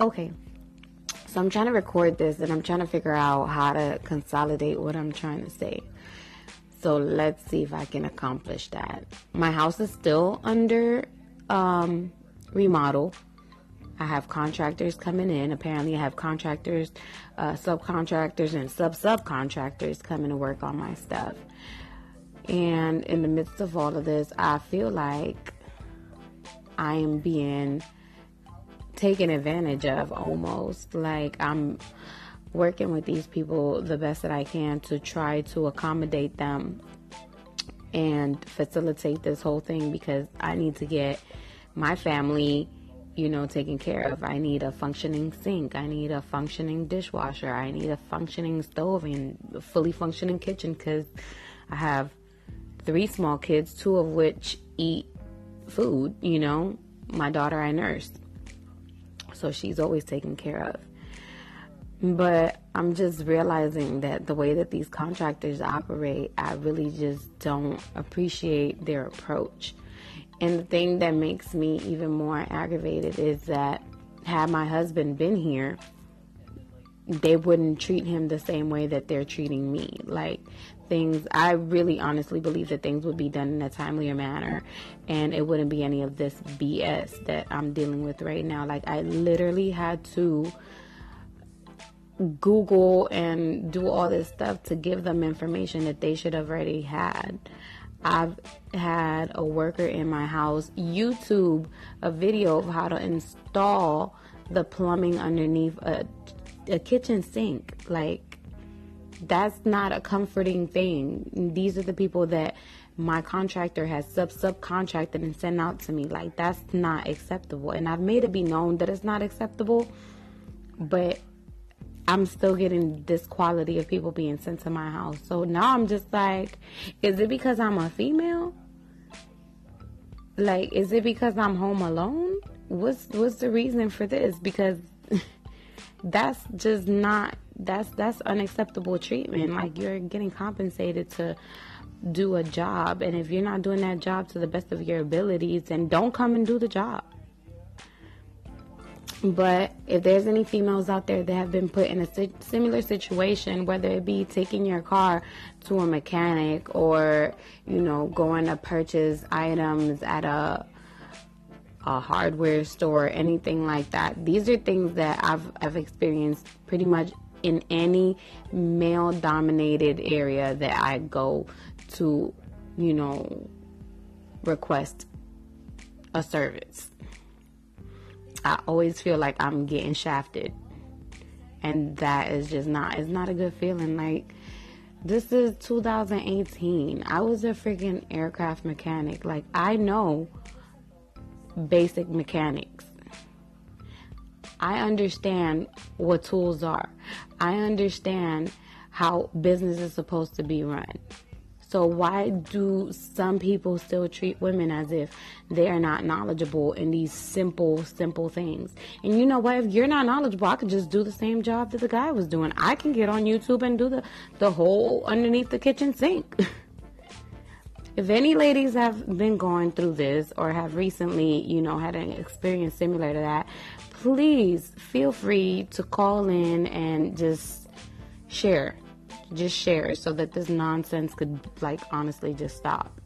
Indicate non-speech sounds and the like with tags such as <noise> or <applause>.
Okay. So I'm trying to record this and I'm trying to figure out how to consolidate what I'm trying to say. So let's see if I can accomplish that. My house is still under um, remodel. I have contractors coming in. Apparently, I have contractors, uh, subcontractors, and sub subcontractors coming to work on my stuff. And in the midst of all of this, I feel like I am being taken advantage of almost. Like I'm working with these people the best that I can to try to accommodate them and facilitate this whole thing because I need to get my family, you know, taken care of. I need a functioning sink. I need a functioning dishwasher. I need a functioning stove and a fully functioning kitchen because I have three small kids, two of which eat food, you know. My daughter I nurse. So she's always taken care of. But I'm just realizing that the way that these contractors operate, I really just don't appreciate their approach. And the thing that makes me even more aggravated is that had my husband been here, they wouldn't treat him the same way that they're treating me. Like things, I really honestly believe that things would be done in a timelier manner and it wouldn't be any of this BS that I'm dealing with right now. Like I literally had to Google and do all this stuff to give them information that they should have already had. I've had a worker in my house YouTube a video of how to install the plumbing underneath a a kitchen sink. Like, that's not a comforting thing. These are the people that my contractor has sub subcontracted and sent out to me. Like, that's not acceptable. And I've made it be known that it's not acceptable, but I'm still getting this quality of people being sent to my house. So now I'm just like, is it because I'm a female? Like, is it because I'm home alone? What's what's the reason for this? Because <laughs> that's just not that's that's unacceptable treatment. Like you're getting compensated to do a job and if you're not doing that job to the best of your abilities then don't come and do the job. But if there's any females out there that have been put in a similar situation whether it be taking your car to a mechanic or you know going to purchase items at a a hardware store, anything like that. These are things that I've, I've experienced pretty much in any male dominated area that I go to, you know, request a service. I always feel like I'm getting shafted. And that is just not, it's not a good feeling. Like, this is 2018. I was a freaking aircraft mechanic. Like, I know basic mechanics. I understand what tools are. I understand how business is supposed to be run. So why do some people still treat women as if they are not knowledgeable in these simple, simple things? And you know what? If you're not knowledgeable, I could just do the same job that the guy was doing. I can get on YouTube and do the, the whole underneath the kitchen sink. <laughs> If any ladies have been going through this or have recently, you know, had an experience similar to that, please feel free to call in and just share. Just share so that this nonsense could, like, honestly just stop.